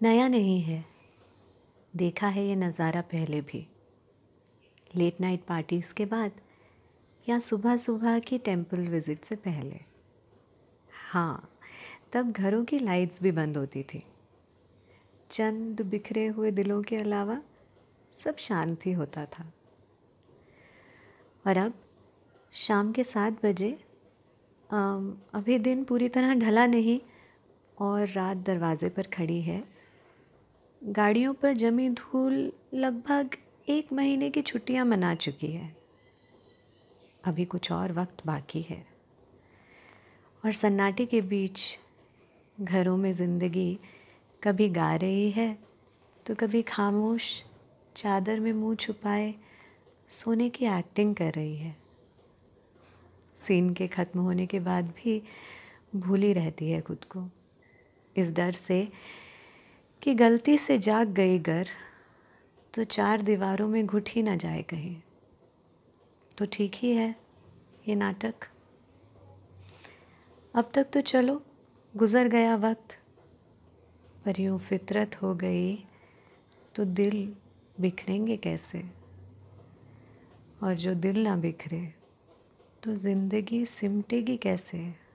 नया नहीं है। देखा है ये नज़ारा पहले भी। लेट नाइट पार्टीज़ के बाद या सुबह सुबह की टेंपल विज़िट से पहले। हाँ तब घरों की लाइट्स भी बंद होती थी। चंद बिखरे हुए दिलों के अलावा सब शांति होता था। और अब शाम के सात बजे अभी दिन पूरी तरह ढला नहीं और रात दरवाज़े पर खड़ी है। गाड़ियों पर जमी धूल लगभग एक महीने की छुट्टियाँ मना चुकी है। अभी कुछ और वक्त बाकी है। और सन्नाटे के बीच घरों में ज़िंदगी कभी गा रही है तो कभी खामोश चादर में मुँह छुपाए सोने की एक्टिंग कर रही है। सीन के ख़त्म होने के बाद भी भूली रहती है खुद को। इस डर से कि गलती से जाग गई घर तो चार दीवारों में घुट ही ना जाए कहीं। तो ठीक ही है ये नाटक। अब तक तो चलो, गुज़र गया वक्त, पर यूँ फितरत हो गई तो दिल बिखरेंगे कैसे? और जो दिल ना बिखरे तो ज़िंदगी सिमटेगी कैसे?